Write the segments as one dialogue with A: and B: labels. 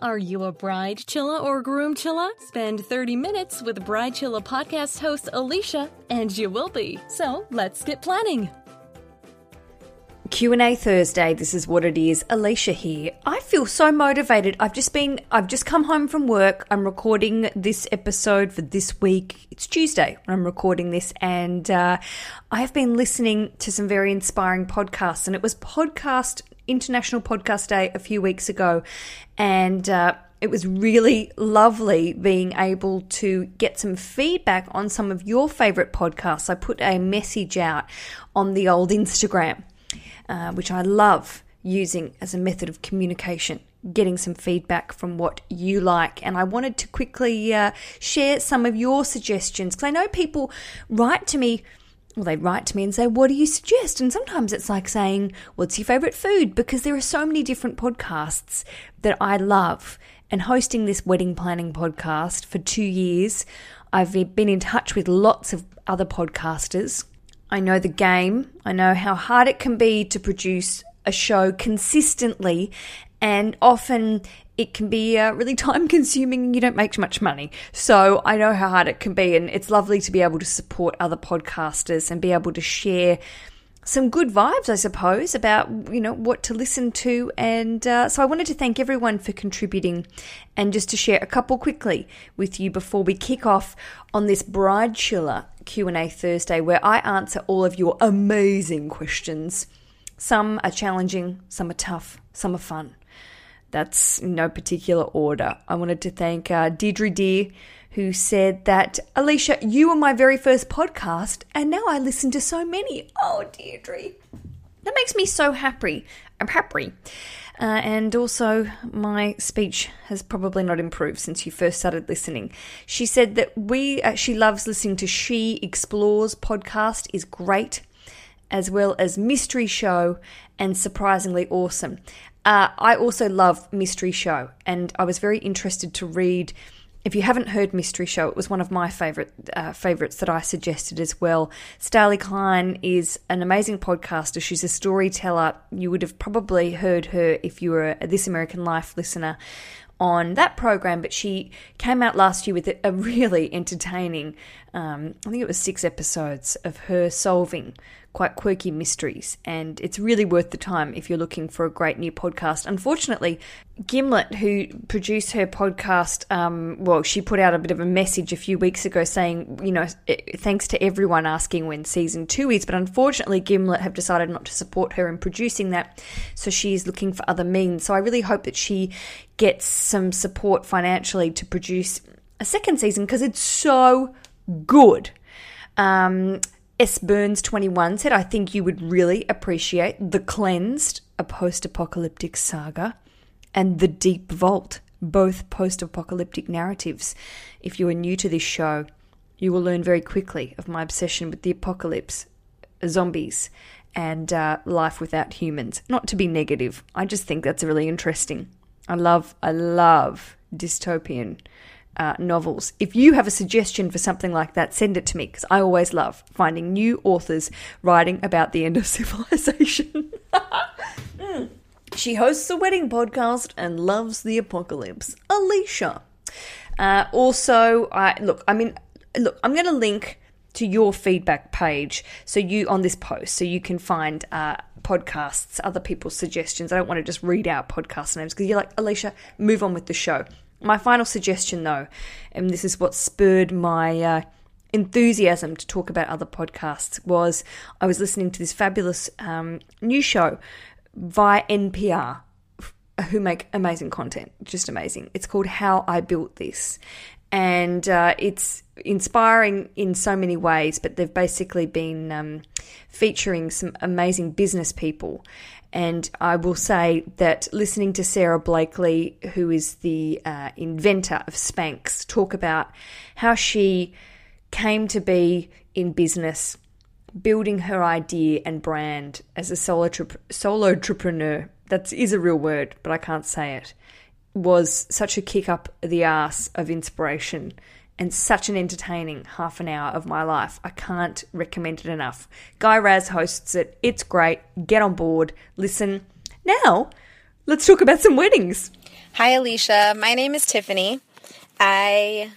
A: Are you a bride chilla or groom chilla? Spend 30 minutes with Bride Chilla podcast host Alicia, and you will be. So let's get planning.
B: Q&A Thursday. This is what it is. Alicia here. I feel so motivated. I've just been I've just come home from work. I'm recording this episode for this week. It's Tuesday when I'm recording this and uh, I've been listening to some very inspiring podcasts and it was podcast International Podcast Day a few weeks ago, and uh, it was really lovely being able to get some feedback on some of your favorite podcasts. I put a message out on the old Instagram, uh, which I love using as a method of communication. Getting some feedback from what you like, and I wanted to quickly uh, share some of your suggestions because I know people write to me well, they write to me and say, What do you suggest? And sometimes it's like saying, What's your favorite food? Because there are so many different podcasts that I love. And hosting this wedding planning podcast for two years, I've been in touch with lots of other podcasters. I know the game, I know how hard it can be to produce a show consistently and often it can be uh, really time consuming and you don't make much money. So I know how hard it can be, and it's lovely to be able to support other podcasters and be able to share some good vibes, I suppose, about you know what to listen to. And uh, so I wanted to thank everyone for contributing, and just to share a couple quickly with you before we kick off on this Bride Chilla Q and A Thursday, where I answer all of your amazing questions. Some are challenging, some are tough, some are fun. That's no particular order. I wanted to thank uh, Deirdre Deer, who said that, Alicia, you were my very first podcast, and now I listen to so many. Oh, Deirdre. That makes me so happy. I'm happy. Uh, and also, my speech has probably not improved since you first started listening. She said that we, uh, she loves listening to She Explores podcast is great, as well as Mystery Show and Surprisingly Awesome. Uh, I also love Mystery Show, and I was very interested to read. If you haven't heard Mystery Show, it was one of my favorite uh, favorites that I suggested as well. Starlee Kine is an amazing podcaster. She's a storyteller. You would have probably heard her if you were a This American Life listener on that program, but she came out last year with a really entertaining, um, I think it was six episodes of her solving quite quirky mysteries, and it's really worth the time if you're looking for a great new podcast. Unfortunately, Gimlet, who produced her podcast, um, well, she put out a bit of a message a few weeks ago saying, you know, thanks to everyone asking when season two is, but unfortunately, Gimlet have decided not to support her in producing that, so she's looking for other means. So I really hope that she gets some support financially to produce a second season because it's so good. Um, S. Burns 21 said, I think you would really appreciate The Cleansed, a post apocalyptic saga, and The Deep Vault, both post apocalyptic narratives. If you are new to this show, you will learn very quickly of my obsession with the apocalypse, zombies, and uh, life without humans. Not to be negative, I just think that's really interesting. I love, I love dystopian uh, novels. If you have a suggestion for something like that, send it to me because I always love finding new authors writing about the end of civilization. mm. She hosts a wedding podcast and loves the apocalypse. Alicia. Uh, also, I look. I mean, look. I'm going to link to your feedback page so you on this post so you can find uh, podcasts other people's suggestions i don't want to just read out podcast names because you're like alicia move on with the show my final suggestion, though, and this is what spurred my uh, enthusiasm to talk about other podcasts, was I was listening to this fabulous um, new show via NPR who make amazing content, just amazing. It's called How I Built This. And uh, it's inspiring in so many ways, but they've basically been um, featuring some amazing business people and I will say that listening to Sara Blakely, who is the uh, inventor of Spanx, talk about how she came to be in business, building her idea and brand as a solo, entrepreneur, that is a real word, but I can't say it, was such a kick up the ass of inspiration and such an entertaining half an hour of my life. I can't recommend it enough. Guy Raz hosts it. It's great. Get on board. Listen. Now, let's talk about some weddings.
C: Hi, Alicia. My name is Tiffany. I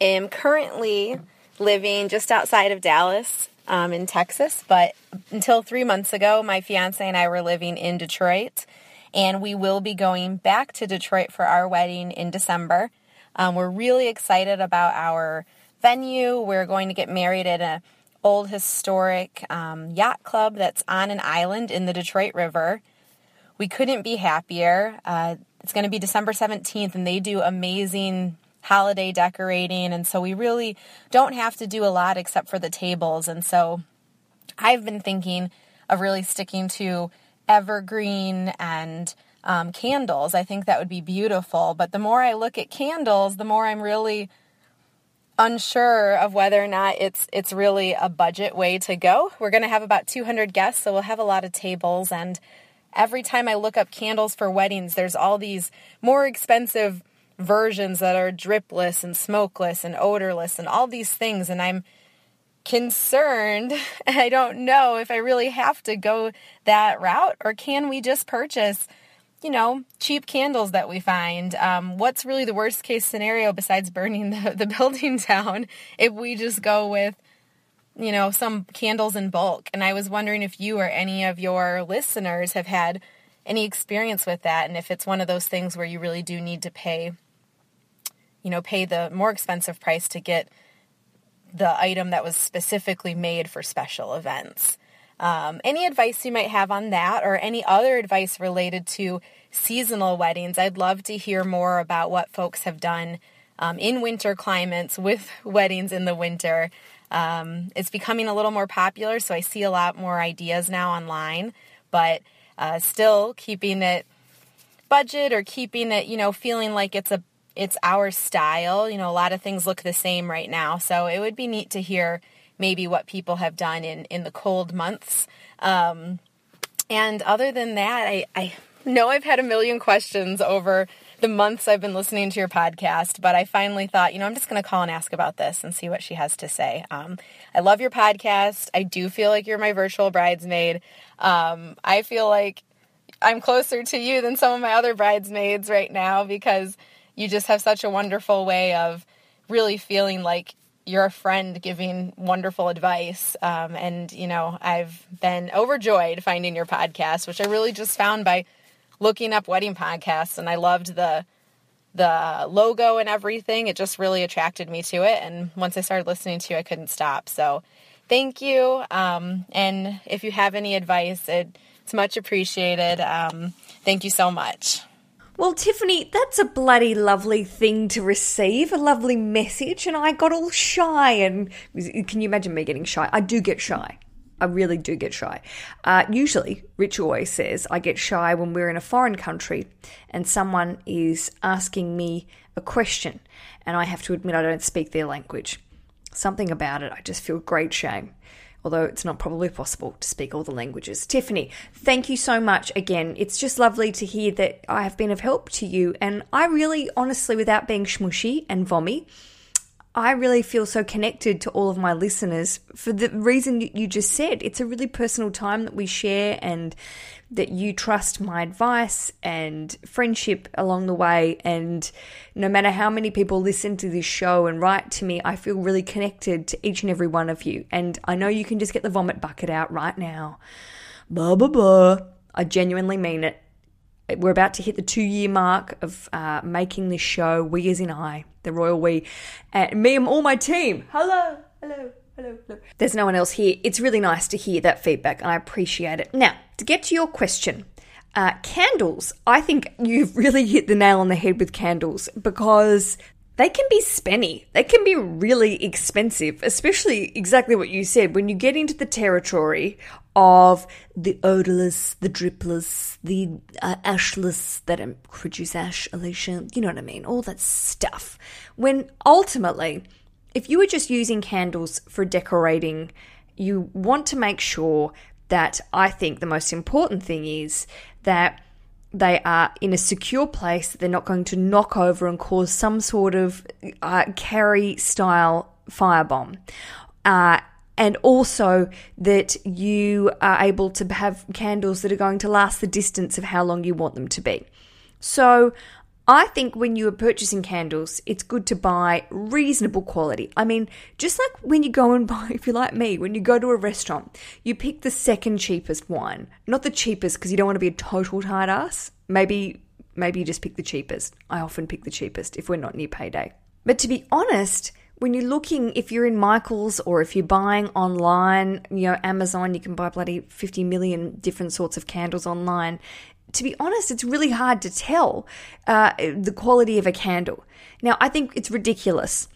C: am currently living just outside of Dallas um, in Texas, but until three months ago, my fiance and I were living in Detroit, and we will be going back to Detroit for our wedding in December. Um, we're really excited about our venue. We're going to get married at an old historic um, yacht club that's on an island in the Detroit River. We couldn't be happier. Uh, it's going to be December 17th, and they do amazing holiday decorating. And so we really don't have to do a lot except for the tables. And so I've been thinking of really sticking to evergreen and um, candles. I think that would be beautiful. But the more I look at candles, the more I'm really unsure of whether or not it's it's really a budget way to go. We're going to have about 200 guests, so we'll have a lot of tables and every time I look up candles for weddings, there's all these more expensive versions that are dripless and smokeless and odorless and all these things and I'm concerned I don't know if I really have to go that route or can we just purchase you know, cheap candles that we find. Um, what's really the worst case scenario besides burning the, the building down if we just go with, you know, some candles in bulk? And I was wondering if you or any of your listeners have had any experience with that and if it's one of those things where you really do need to pay, you know, pay the more expensive price to get the item that was specifically made for special events. Um, any advice you might have on that or any other advice related to seasonal weddings, I'd love to hear more about what folks have done um, in winter climates with weddings in the winter. Um, it's becoming a little more popular, so I see a lot more ideas now online, but uh, still keeping it budget or keeping it, you know, feeling like it's a it's our style. You know, a lot of things look the same right now, so it would be neat to hear maybe what people have done in, in the cold months. Um, and other than that, I, I know I've had a million questions over the months I've been listening to your podcast, but I finally thought, you know, I'm just going to call and ask about this and see what she has to say. Um, I love your podcast. I do feel like you're my virtual bridesmaid. Um, I feel like I'm closer to you than some of my other bridesmaids right now because you just have such a wonderful way of really feeling like you're a friend giving wonderful advice. Um, and, you know, I've been overjoyed finding your podcast, which I really just found by looking up wedding podcasts. And I loved the the logo and everything. It just really attracted me to it. And once I started listening to you, I couldn't stop. So thank you. Um, and if you have any advice, it, it's much appreciated. Um, thank you so much.
B: Well, Tiffany, that's a bloody lovely thing to receive, a lovely message, and I got all shy. And can you imagine me getting shy? I do get shy. I really do get shy. Uh, usually, Rich always says I get shy when we're in a foreign country and someone is asking me a question, and I have to admit I don't speak their language. Something about it, I just feel great shame although it's not probably possible to speak all the languages. Tiffany, thank you so much again. It's just lovely to hear that I have been of help to you. And I really, honestly, without being smushy and vommy, I really feel so connected to all of my listeners for the reason you just said. It's a really personal time that we share and that you trust my advice and friendship along the way. And no matter how many people listen to this show and write to me, I feel really connected to each and every one of you. And I know you can just get the vomit bucket out right now. Blah, blah, blah. I genuinely mean it. We're about to hit the two year mark of uh, making this show, we as in I the royal we, and me and all my team. Hello, hello, hello, hello. There's no one else here. It's really nice to hear that feedback, and I appreciate it. Now, to get to your question. Uh, candles, I think you've really hit the nail on the head with candles because they can be spenny. They can be really expensive, especially exactly what you said. When you get into the territory of the odorless, the dripless, the uh, ashless that produce ash, Alicia, you know what I mean? All that stuff. When ultimately, if you were just using candles for decorating, you want to make sure that I think the most important thing is that they are in a secure place, that they're not going to knock over and cause some sort of uh, Carrie style firebomb. Uh, and also that you are able to have candles that are going to last the distance of how long you want them to be. So, I think when you are purchasing candles, it's good to buy reasonable quality. I mean, just like when you go and buy, if you're like me, when you go to a restaurant, you pick the second cheapest wine, not the cheapest because you don't want to be a total tight ass. Maybe, maybe you just pick the cheapest. I often pick the cheapest if we're not near payday. But to be honest, when you're looking, if you're in Michael's or if you're buying online, you know, Amazon, you can buy bloody 50 million different sorts of candles online to be honest, it's really hard to tell uh, the quality of a candle. Now, I think it's ridiculous.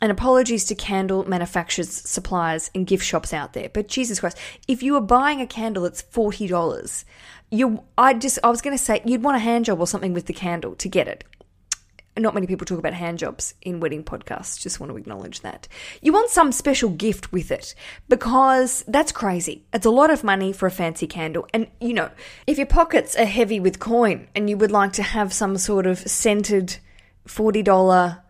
B: And apologies to candle manufacturers, suppliers, and gift shops out there. But Jesus Christ, if you are buying a candle that's forty dollars, you I just I was going to say you'd want a hand job or something with the candle to get it not many people talk about hand jobs in wedding podcasts. Just want to acknowledge that. You want some special gift with it because that's crazy. It's a lot of money for a fancy candle. And, you know, if your pockets are heavy with coin and you would like to have some sort of scented $40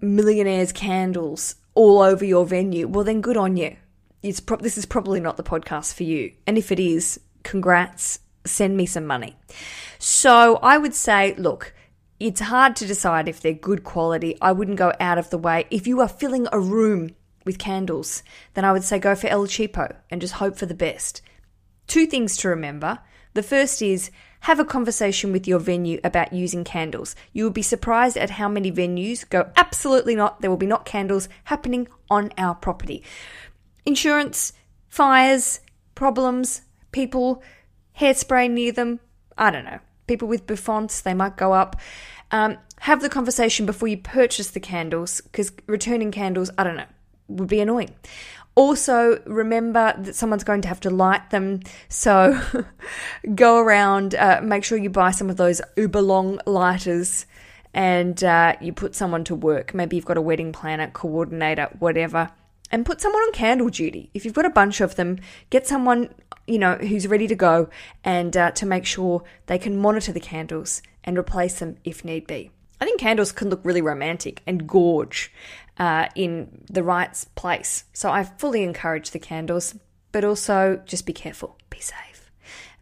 B: millionaires candles all over your venue, well, then good on you. It's pro- this is probably not the podcast for you. And if it is, congrats, send me some money. So I would say, look, it's hard to decide if they're good quality. I wouldn't go out of the way. If you are filling a room with candles, then I would say go for El Cheapo and just hope for the best. Two things to remember. The first is have a conversation with your venue about using candles. You will be surprised at how many venues go absolutely not. There will be not candles happening on our property. Insurance, fires, problems, people, hairspray near them. I don't know people with bouffants, they might go up. Um, have the conversation before you purchase the candles because returning candles, I don't know, would be annoying. Also, remember that someone's going to have to light them. So go around, uh, make sure you buy some of those uber long lighters and uh, you put someone to work. Maybe you've got a wedding planner, coordinator, whatever, and put someone on candle duty. If you've got a bunch of them, get someone you know, who's ready to go and uh, to make sure they can monitor the candles and replace them if need be. I think candles can look really romantic and gorge uh, in the right place. So I fully encourage the candles, but also just be careful, be safe.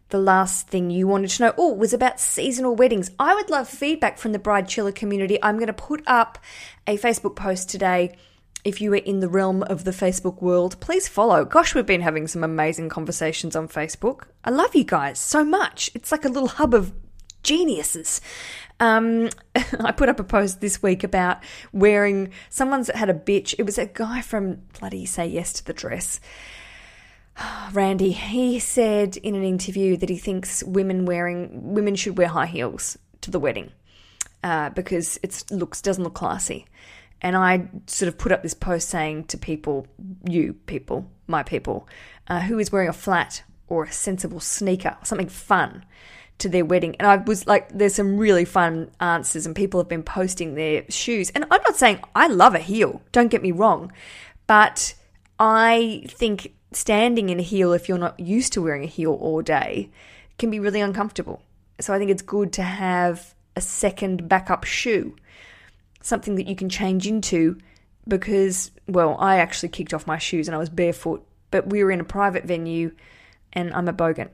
B: The last thing you wanted to know, oh, was about seasonal weddings. I would love feedback from the Bride Chiller community. I'm going to put up a Facebook post today if you are in the realm of the Facebook world, please follow. Gosh, we've been having some amazing conversations on Facebook. I love you guys so much. It's like a little hub of geniuses. Um, I put up a post this week about wearing, someone's had a bitch. It was a guy from bloody Say Yes to the Dress. Randy, he said in an interview that he thinks women wearing women should wear high heels to the wedding uh, because it looks doesn't look classy. And I sort of put up this post saying to people, you people, my people, uh, who is wearing a flat or a sensible sneaker, something fun to their wedding. And I was like, there's some really fun answers, and people have been posting their shoes. And I'm not saying I love a heel, don't get me wrong, but I think standing in a heel, if you're not used to wearing a heel all day, can be really uncomfortable. So I think it's good to have a second backup shoe something that you can change into because, well, I actually kicked off my shoes and I was barefoot, but we were in a private venue and I'm a bogan.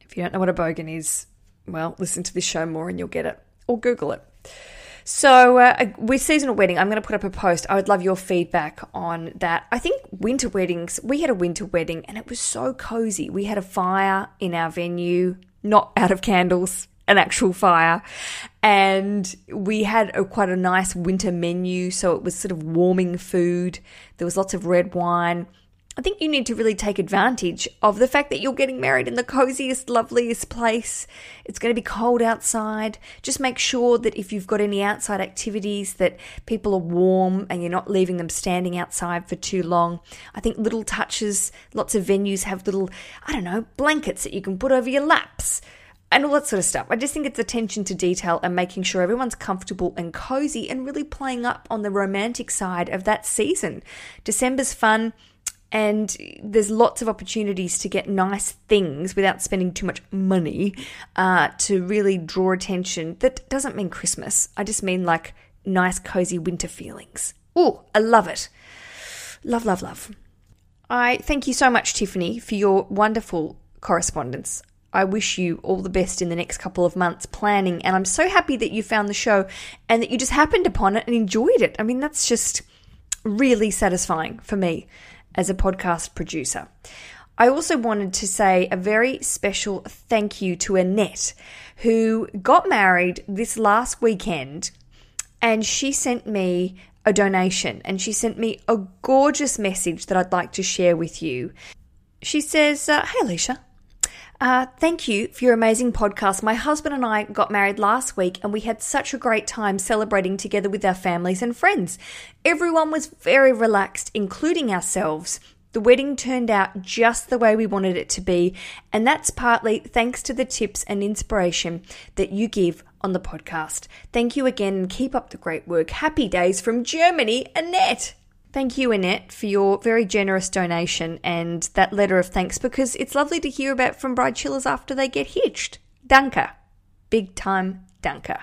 B: If you don't know what a bogan is, well, listen to this show more and you'll get it, or Google it. So, uh, with seasonal wedding, I'm going to put up a post. I would love your feedback on that. I think winter weddings, we had a winter wedding and it was so cozy. We had a fire in our venue, not out of candles, an actual fire. And we had a, quite a nice winter menu, so it was sort of warming food. There was lots of red wine. I think you need to really take advantage of the fact that you're getting married in the coziest, loveliest place. It's going to be cold outside. Just make sure that if you've got any outside activities that people are warm and you're not leaving them standing outside for too long. I think little touches, lots of venues have little, I don't know, blankets that you can put over your laps and all that sort of stuff. I just think it's attention to detail and making sure everyone's comfortable and cozy and really playing up on the romantic side of that season. December's fun and there's lots of opportunities to get nice things without spending too much money uh, to really draw attention. That doesn't mean Christmas. I just mean like nice, cozy winter feelings. Oh, I love it. Love, love, love. I thank you so much, Tiffany, for your wonderful correspondence. I wish you all the best in the next couple of months planning. And I'm so happy that you found the show and that you just happened upon it and enjoyed it. I mean, that's just really satisfying for me as a podcast producer. I also wanted to say a very special thank you to Annette, who got married this last weekend and she sent me a donation and she sent me a gorgeous message that I'd like to share with you. She says, uh, Hey, Alicia. Uh, thank you for your amazing podcast. My husband and I got married last week and we had such a great time celebrating together with our families and friends. Everyone was very relaxed, including ourselves. The wedding turned out just the way we wanted it to be, and that's partly thanks to the tips and inspiration that you give on the podcast. Thank you again and keep up the great work. Happy days from Germany, Annette. Thank you, Annette, for your very generous donation and that letter of thanks because it's lovely to hear about from bride chillers after they get hitched. Danke. Big time danke.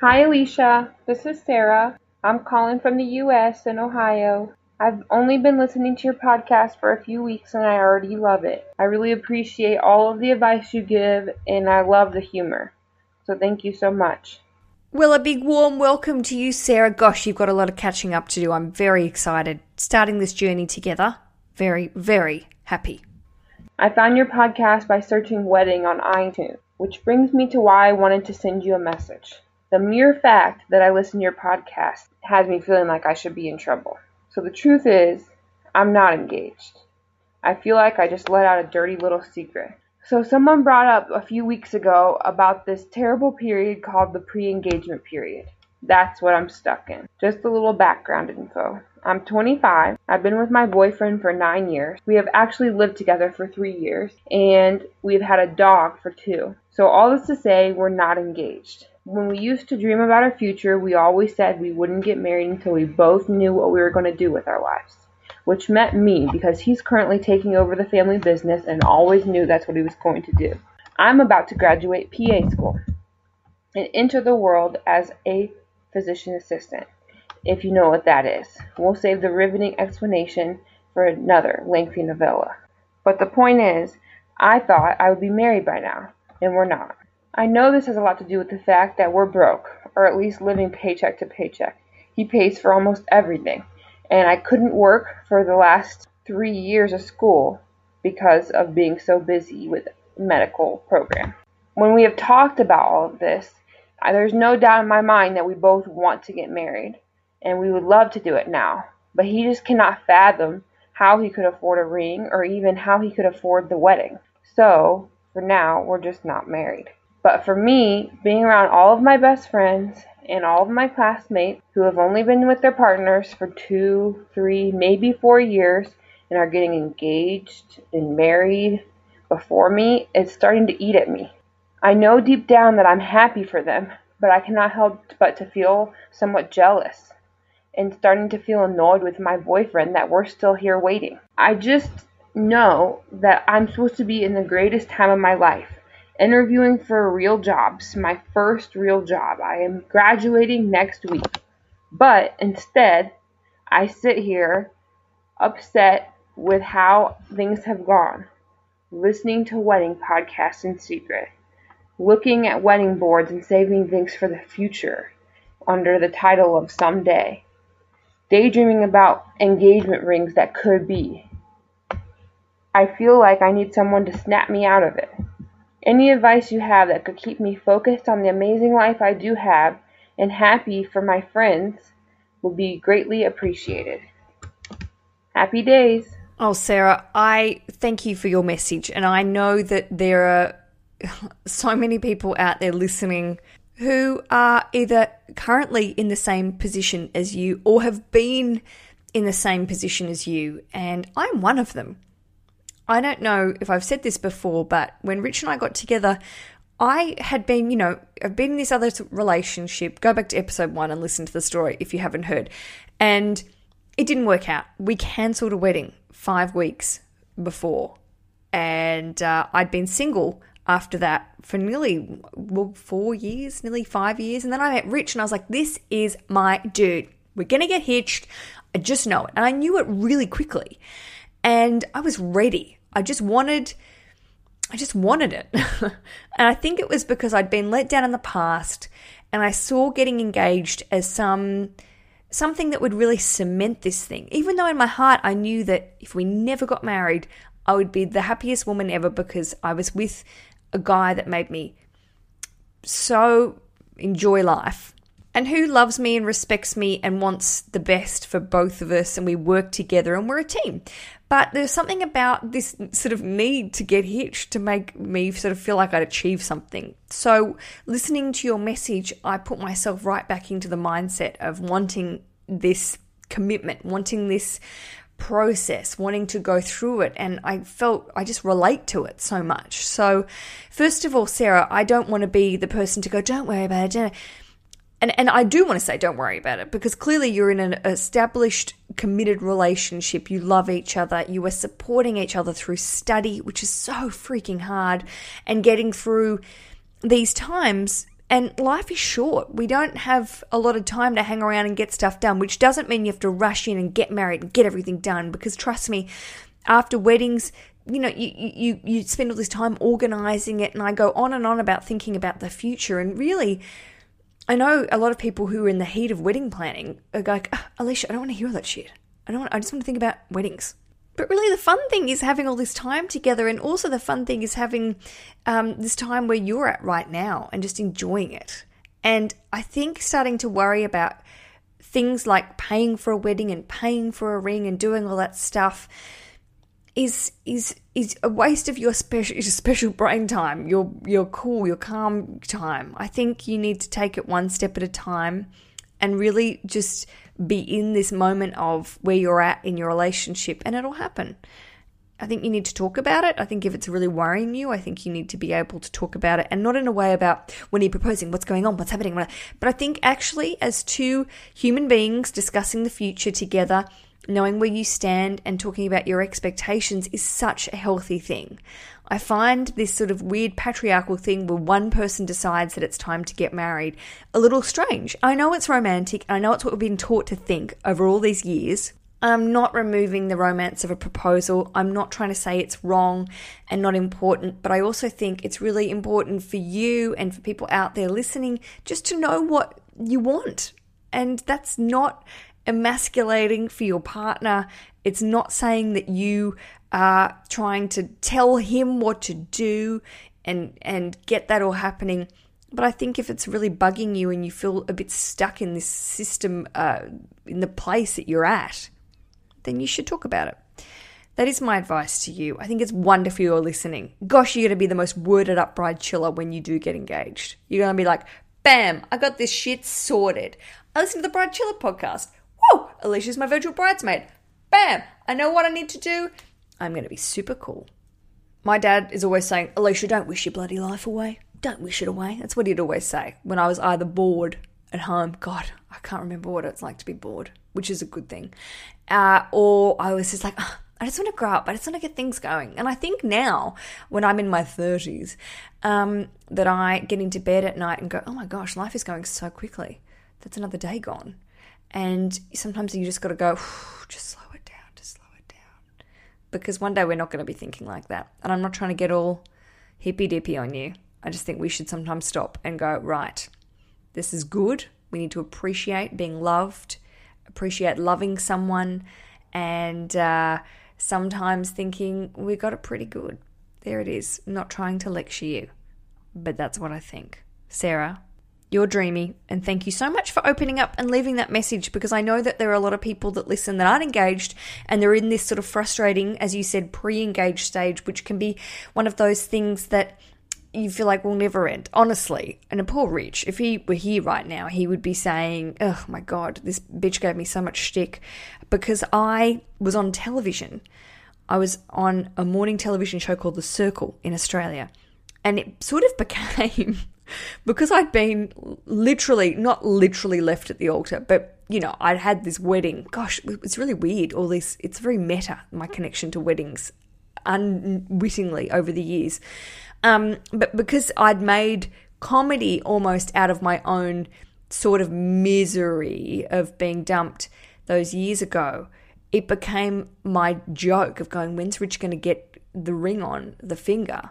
D: Hi, Alicia. This is Sarah. I'm calling from the U.S. in Ohio. I've only been listening to your podcast for a few weeks and I already love it. I really appreciate all of the advice you give and I love the humor. So thank you so much.
B: Well, a big warm welcome to you, Sarah. Gosh, you've got a lot of catching up to do. I'm very excited. Starting this journey together. Very, very happy.
D: I found your podcast by searching wedding on iTunes, which brings me to why I wanted to send you a message. The mere fact that I listen to your podcast has me feeling like I should be in trouble. So the truth is, I'm not engaged. I feel like I just let out a dirty little secret. So someone brought up a few weeks ago about this terrible period called the pre-engagement period. That's what I'm stuck in. Just a little background info. I'm 25. I've been with my boyfriend for nine years. We have actually lived together for three years, and we've had a dog for two. So, all this to say, we're not engaged. When we used to dream about our future, we always said we wouldn't get married until we both knew what we were going to do with our lives which meant me because he's currently taking over the family business and always knew that's what he was going to do. I'm about to graduate PA school and enter the world as a physician assistant, if you know what that is. We'll save the riveting explanation for another lengthy novella. But the point is, I thought I would be married by now, and we're not. I know this has a lot to do with the fact that we're broke, or at least living paycheck to paycheck. He pays for almost everything and I couldn't work for the last three years of school because of being so busy with medical program. When we have talked about all of this, there's no doubt in my mind that we both want to get married and we would love to do it now. But he just cannot fathom how he could afford a ring or even how he could afford the wedding. So, for now, we're just not married. But for me, being around all of my best friends and all of my classmates who have only been with their partners for two, three, maybe four years and are getting engaged and married before me, it's starting to eat at me. I know deep down that I'm happy for them, but I cannot help but to feel somewhat jealous and starting to feel annoyed with my boyfriend that we're still here waiting. I just know that I'm supposed to be in the greatest time of my life interviewing for real jobs, my first real job. I am graduating next week. But instead, I sit here upset with how things have gone, listening to wedding podcasts in secret, looking at wedding boards and saving things for the future under the title of someday, daydreaming about engagement rings that could be. I feel like I need someone to snap me out of it. Any advice you have that could keep me focused on the amazing life I do have and happy for my friends would be greatly appreciated. Happy days.
B: Oh, Sarah, I thank you for your message. And I know that there are so many people out there listening who are either currently in the same position as you or have been in the same position as you. And I'm one of them. I don't know if I've said this before, but when Rich and I got together, I had been, you know, I've been in this other relationship. Go back to episode one and listen to the story if you haven't heard. And it didn't work out. We cancelled a wedding five weeks before. And uh, I'd been single after that for nearly well, four years, nearly five years. And then I met Rich and I was like, this is my dude. We're going to get hitched. I just know it. And I knew it really quickly. And I was ready. I just wanted I just wanted it. and I think it was because I'd been let down in the past and I saw getting engaged as some something that would really cement this thing. Even though in my heart I knew that if we never got married, I would be the happiest woman ever because I was with a guy that made me so enjoy life and who loves me and respects me and wants the best for both of us and we work together and we're a team. But there's something about this sort of need to get hitched to make me sort of feel like I'd achieve something. So, listening to your message, I put myself right back into the mindset of wanting this commitment, wanting this process, wanting to go through it. And I felt I just relate to it so much. So, first of all, Sarah, I don't want to be the person to go, don't worry about it. And, and I do want to say, don't worry about it because clearly you're in an established, committed relationship. You love each other. You are supporting each other through study, which is so freaking hard, and getting through these times and life is short. We don't have a lot of time to hang around and get stuff done, which doesn't mean you have to rush in and get married and get everything done. Because trust me, after weddings, you know, you, you, you spend all this time organizing it, and I go on and on about thinking about the future. And really, I know a lot of people who are in the heat of wedding planning are like, oh, Alicia, I don't want to hear all that shit. I don't. Want, I just want to think about weddings. But really, the fun thing is having all this time together, and also the fun thing is having um, this time where you're at right now and just enjoying it. And I think starting to worry about things like paying for a wedding and paying for a ring and doing all that stuff is is is a waste of your special your special brain time, your your cool, your calm time. I think you need to take it one step at a time and really just be in this moment of where you're at in your relationship and it'll happen. I think you need to talk about it. I think if it's really worrying you, I think you need to be able to talk about it and not in a way about when you're proposing, what's going on, what's happening. But I think actually, as two human beings discussing the future together, knowing where you stand and talking about your expectations is such a healthy thing. I find this sort of weird patriarchal thing where one person decides that it's time to get married a little strange. I know it's romantic, and I know it's what we've been taught to think over all these years. I'm not removing the romance of a proposal. I'm not trying to say it's wrong and not important, but I also think it's really important for you and for people out there listening just to know what you want. And that's not emasculating for your partner. It's not saying that you are trying to tell him what to do and and get that all happening. But I think if it's really bugging you and you feel a bit stuck in this system, uh, in the place that you're at, then you should talk about it. That is my advice to you. I think it's wonderful you're listening. Gosh, you're going to be the most worded up bride chiller when you do get engaged. You're going to be like, bam, I got this shit sorted. I listened to the Bride Chiller podcast. Alicia's my virtual bridesmaid. Bam, I know what I need to do. I'm going to be super cool. My dad is always saying, Alicia, don't wish your bloody life away. Don't wish it away. That's what he'd always say when I was either bored at home. God, I can't remember what it's like to be bored, which is a good thing. Uh, or I was just like, oh, I just want to grow up. I just want to get things going. And I think now, when I'm in my 30s, um, that I get into bed at night and go, oh my gosh, life is going so quickly. That's another day gone. And sometimes you just got to go, just slow it down, just slow it down. Because one day we're not going to be thinking like that. And I'm not trying to get all hippy dippy on you. I just think we should sometimes stop and go, right, this is good. We need to appreciate being loved, appreciate loving someone, and uh, sometimes thinking we got it pretty good. There it is. Not trying to lecture you, but that's what I think. Sarah, you're dreamy, and thank you so much for opening up and leaving that message because I know that there are a lot of people that listen that aren't engaged and they're in this sort of frustrating, as you said, pre engaged stage, which can be one of those things that you feel like will never end. Honestly, and a poor Rich, if he were here right now, he would be saying, Oh my God, this bitch gave me so much shtick because I was on television. I was on a morning television show called The Circle in Australia. And it sort of became because I'd been literally, not literally left at the altar, but you know, I'd had this wedding. Gosh, it's really weird. All this, it's very meta, my connection to weddings, unwittingly over the years. Um, but because I'd made comedy almost out of my own sort of misery of being dumped those years ago, it became my joke of going, when's Rich going to get the ring on the finger?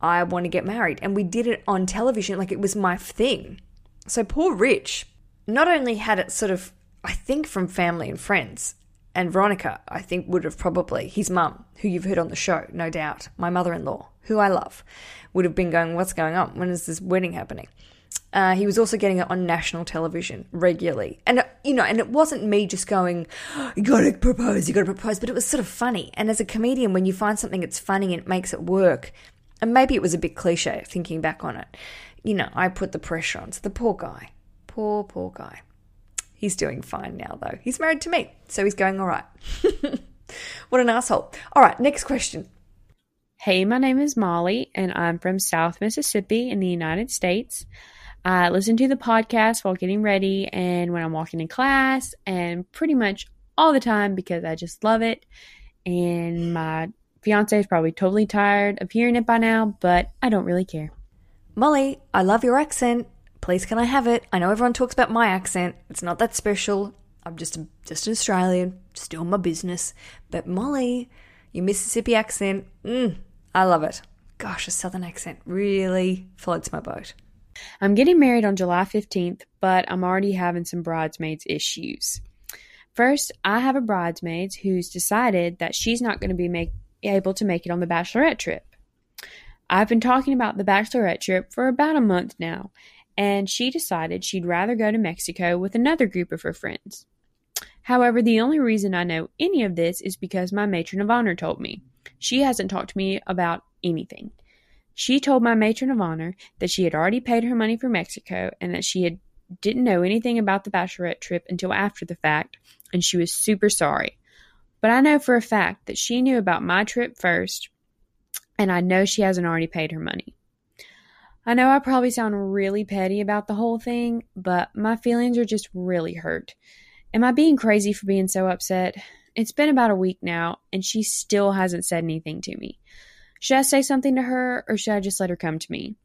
B: I want to get married. And we did it on television, like it was my thing. So poor Rich not only had it sort of, I think, from family and friends, and Veronica, I think, would have probably, his mum, who you've heard on the show, no doubt, my mother in law, who I love, would have been going, What's going on? When is this wedding happening? Uh, he was also getting it on national television regularly. And, uh, you know, and it wasn't me just going, you gotta propose, you gotta propose, but it was sort of funny. And as a comedian, when you find something that's funny and it makes it work, and maybe it was a bit cliche thinking back on it, you know, I put the pressure on. So the poor guy, poor, poor guy. He's doing fine now, though. He's married to me, so he's going all right. what an asshole. All right, next question.
E: Hey, my name is Molly, and I'm from South Mississippi in the United States. I listen to the podcast while getting ready and when I'm walking in class, and pretty much all the time because I just love it. And my fiance is probably totally tired of hearing it by now, but I don't really care.
B: Molly, I love your accent. Please, can I have it? I know everyone talks about my accent. It's not that special. I'm just a, just an Australian, just doing my business. But Molly, your Mississippi accent, mm, I love it. Gosh, a southern accent really floats my boat.
E: I'm getting married on July 15th, but I'm already having some bridesmaids issues. First, I have a bridesmaid who's decided that she's not going to be make, able to make it on the bachelorette trip. I've been talking about the bachelorette trip for about a month now, and she decided she'd rather go to Mexico with another group of her friends. However, the only reason I know any of this is because my matron of honor told me. She hasn't talked to me about anything. She told my matron of honor that she had already paid her money for Mexico and that she had didn't know anything about the bachelorette trip until after the fact, and she was super sorry. But I know for a fact that she knew about my trip first, and I know she hasn't already paid her money. I know I probably sound really petty about the whole thing, but my feelings are just really hurt. Am I being crazy for being so upset? It's been about a week now, and she still hasn't said anything to me. Should I say something to her or should I just let her come to me?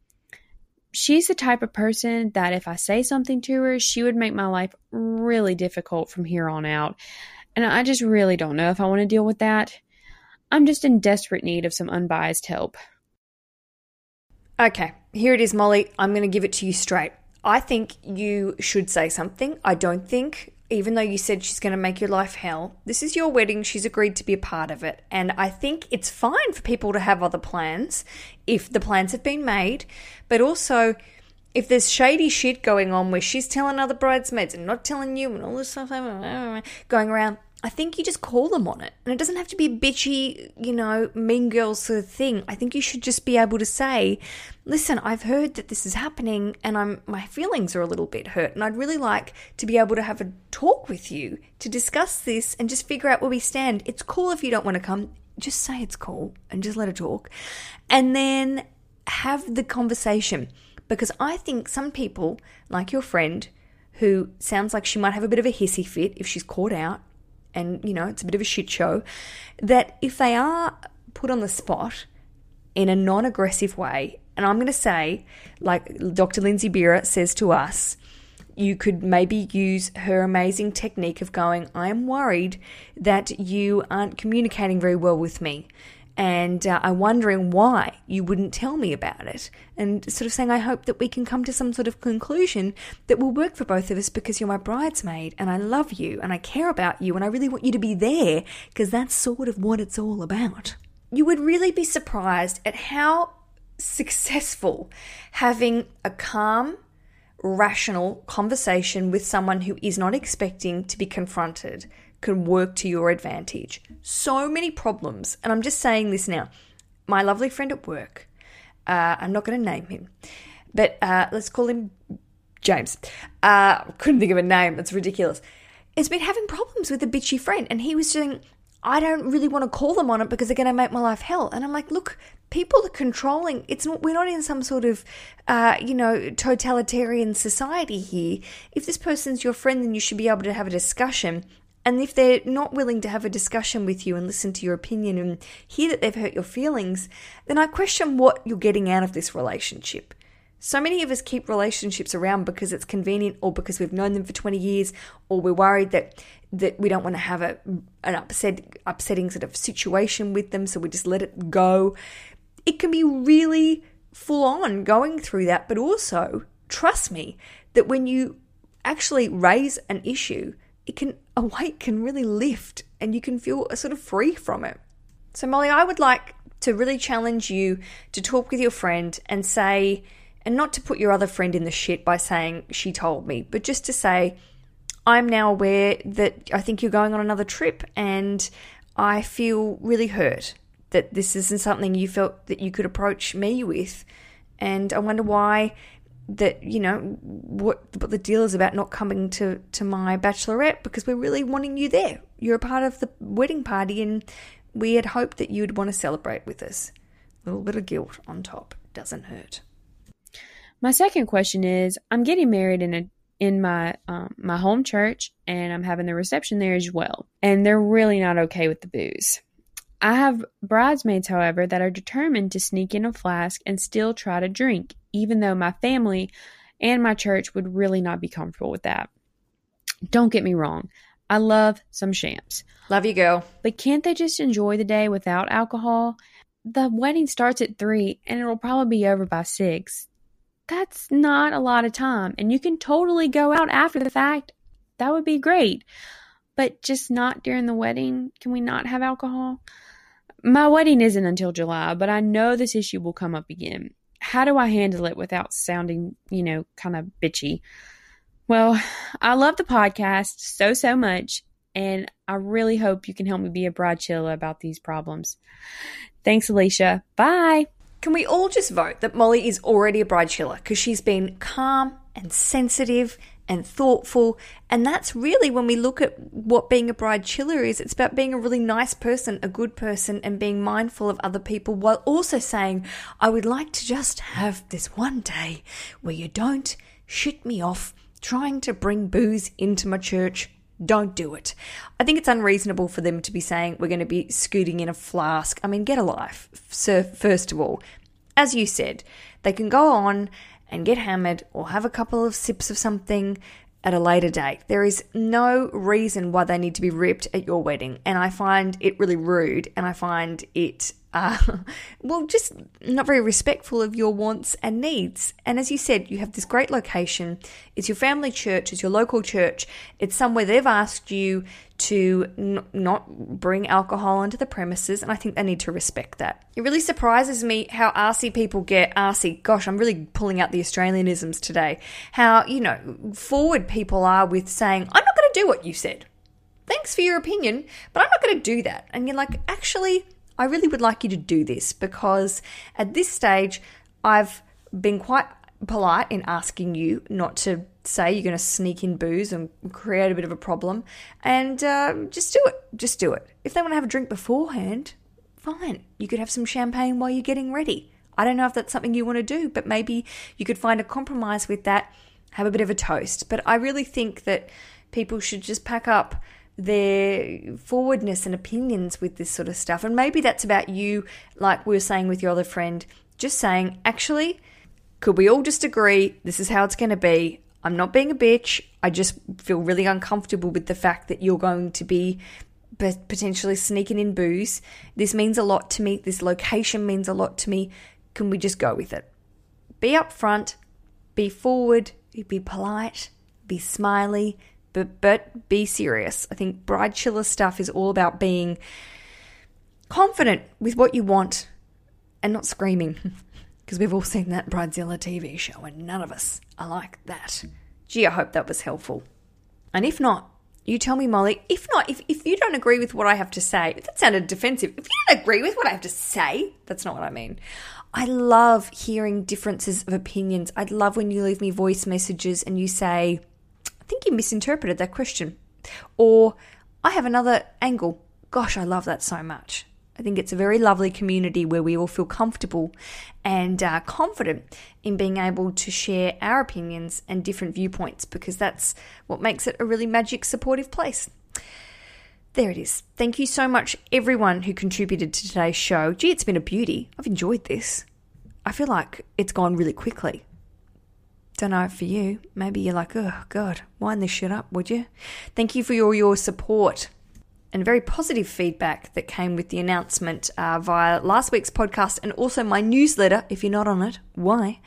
E: She's the type of person that if I say something to her, she would make my life really difficult from here on out. And I just really don't know if I want to deal with that. I'm just in desperate need of some unbiased help.
B: Okay, here it is, Molly. I'm going to give it to you straight. I think you should say something. I don't think even though you said she's going to make your life hell, this is your wedding. She's agreed to be a part of it. And I think it's fine for people to have other plans if the plans have been made. But also, if there's shady shit going on where she's telling other bridesmaids and not telling you and all this stuff going around, I think you just call them on it. And it doesn't have to be bitchy, you know, mean girl sort of thing. I think you should just be able to say, listen, I've heard that this is happening and I'm my feelings are a little bit hurt. And I'd really like to be able to have a talk with you to discuss this and just figure out where we stand. It's cool if you don't want to come. Just say it's cool and just let her talk. And then have the conversation. Because I think some people, like your friend, who sounds like she might have a bit of a hissy fit if she's caught out and you know it's a bit of a shit show that if they are put on the spot in a non-aggressive way and i'm going to say like dr lindsay Bira says to us you could maybe use her amazing technique of going i am worried that you aren't communicating very well with me and uh, I'm wondering why you wouldn't tell me about it. And sort of saying, I hope that we can come to some sort of conclusion that will work for both of us because you're my bridesmaid and I love you and I care about you and I really want you to be there because that's sort of what it's all about. You would really be surprised at how successful having a calm, rational conversation with someone who is not expecting to be confronted can work to your advantage. So many problems, and I'm just saying this now. My lovely friend at work, uh, I'm not going to name him, but uh, let's call him James. Uh, couldn't think of a name, it's ridiculous. Has been having problems with a bitchy friend, and he was saying, I don't really want to call them on it because they're going to make my life hell. And I'm like, look, people are controlling. It's not. We're not in some sort of, uh, you know, totalitarian society here. If this person's your friend, then you should be able to have a discussion and if they're not willing to have a discussion with you and listen to your opinion and hear that they've hurt your feelings, then I question what you're getting out of this relationship. So many of us keep relationships around because it's convenient or because we've known them for 20 years or we're worried that that we don't want to have a an upset upsetting sort of situation with them so we just let it go. it can be really full on going through that, but also trust me that when you actually raise an issue, it can a weight can really lift and you can feel a sort of free from it. So Molly, I would like to really challenge you to talk with your friend and say and not to put your other friend in the shit by saying she told me, but just to say I'm now aware that I think you're going on another trip and I feel really hurt that this isn't something you felt that you could approach me with. And I wonder why that, you know, what, what the deal is about not coming to, to my bachelorette because we're really wanting you there. You're a part of the wedding party and we had hoped that you'd want to celebrate with us. A little bit of guilt on top doesn't hurt.
E: My second question is I'm getting married in a in my um, my home church and I'm having the reception there as well. And they're really not okay with the booze. I have bridesmaids, however, that are determined to sneak in a flask and still try to drink, even though my family and my church would really not be comfortable with that. Don't get me wrong, I love some champs.
B: Love you, girl.
E: But can't they just enjoy the day without alcohol? The wedding starts at 3 and it'll probably be over by 6. That's not a lot of time, and you can totally go out after the fact. That would be great. But just not during the wedding. Can we not have alcohol? My wedding isn't until July, but I know this issue will come up again. How do I handle it without sounding, you know, kind of bitchy? Well, I love the podcast so, so much, and I really hope you can help me be a bride chilla about these problems. Thanks, Aleisha. Bye.
B: Can we all just vote that Molly is already a bride chilla because she's been calm and sensitive and thoughtful. And that's really when we look at what being a bride chiller is. It's about being a really nice person, a good person, and being mindful of other people while also saying, I would like to just have this one day where you don't shit me off trying to bring booze into my church. Don't do it. I think it's unreasonable for them to be saying we're going to be scooting in a flask. I mean, get a life, sir, first of all. As you said, they can go on and get hammered or have a couple of sips of something at a later date. There is no reason why they need to be ripped at your wedding. And I find it really rude and I find it, uh, well, just not very respectful of your wants and needs. And as you said, you have this great location. It's your family church, it's your local church. It's somewhere they've asked you to n- not bring alcohol into the premises, and I think they need to respect that. It really surprises me how arsy people get arsy. Gosh, I'm really pulling out the Australianisms today. How, you know, forward people are with saying, I'm not going to do what you said. Thanks for your opinion, but I'm not going to do that. And you're like, actually, I really would like you to do this because at this stage, I've been quite polite in asking you not to say you're going to sneak in booze and create a bit of a problem, and uh, just do it. Just do it. If they want to have a drink beforehand, fine. You could have some champagne while you're getting ready. I don't know if that's something you want to do, but maybe you could find a compromise with that, have a bit of a toast. But I really think that people should just pack up their forwardness and opinions with this sort of stuff. And maybe that's about you, like we were saying with your other friend, just saying, actually, could we all just agree this is how it's going to be? I'm not being a bitch. I just feel really uncomfortable with the fact that you're going to be potentially sneaking in booze. This means a lot to me. This location means a lot to me. Can we just go with it? Be upfront, be forward, be polite, be smiley, but but be serious. I think bride chilla stuff is all about being confident with what you want and not screaming. because we've all seen that Bridezilla TV show and none of us are like that. Gee, I hope that was helpful. And if not, you tell me, Molly. If not, if, if you don't agree with what I have to say, that sounded defensive. If you don't agree with what I have to say, that's not what I mean. I love hearing differences of opinions. I'd love when you leave me voice messages and you say, I think you misinterpreted that question. Or, I have another angle. Gosh, I love that so much. I think it's a very lovely community where we all feel comfortable and uh, confident in being able to share our opinions and different viewpoints because that's what makes it a really magic, supportive place. There it is. Thank you so much, everyone who contributed to today's show. Gee, it's been a beauty. I've enjoyed this. I feel like it's gone really quickly. Don't for you. Maybe you're like, oh, God, wind this shit up, would you? Thank you for all your support and very positive feedback that came with the announcement uh, via last week's podcast and also my newsletter. If you're not on it, why?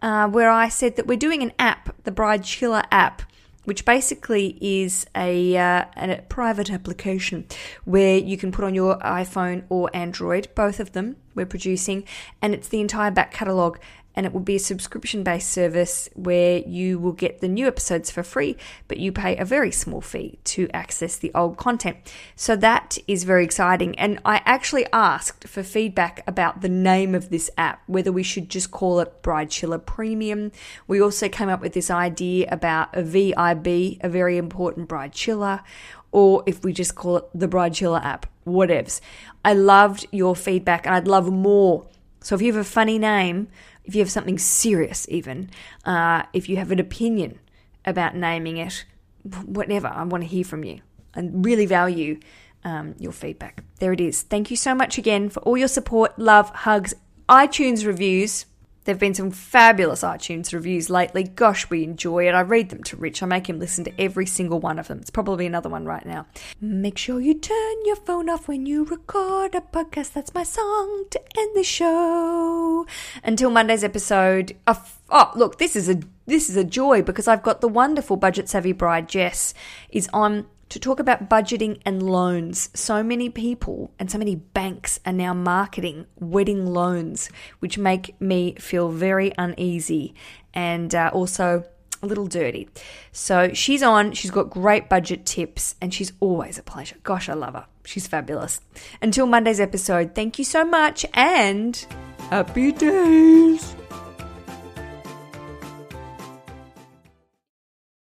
B: Uh, where I said that we're doing an app, the Bride Chilla app, which basically is a, uh, a private application where you can put on your iPhone or Android, both of them we're producing, and it's the entire back catalogue and it will be a subscription based service where you will get the new episodes for free, but you pay a very small fee to access the old content. So that is very exciting. And I actually asked for feedback about the name of this app, whether we should just call it Bride Chilla Premium. We also came up with this idea about a VIB, a very important Bride Chilla, or if we just call it the Bride Chilla app, whatevs. I loved your feedback and I'd love more. So if you have a funny name, if you have something serious, even, uh, if you have an opinion about naming it, whatever, I want to hear from you and really value um, your feedback. There it is. Thank you so much again for all your support, love, hugs, iTunes reviews. There have been some fabulous iTunes reviews lately. Gosh, we enjoy it. I read them to Rich. I make him listen to every single one of them. It's probably another one right now. Make sure you turn your phone off when you record a podcast. That's my song to end the show. Until Monday's episode. Oh, look, this is a this is a joy because I've got the wonderful budget savvy bride Jess is on to talk about budgeting and loans. So many people and so many banks are now marketing wedding loans, which make me feel very uneasy and uh, also a little dirty. So she's on, she's got great budget tips, and she's always a pleasure. Gosh, I love her. She's fabulous. Until Monday's episode, thank you so much and happy days.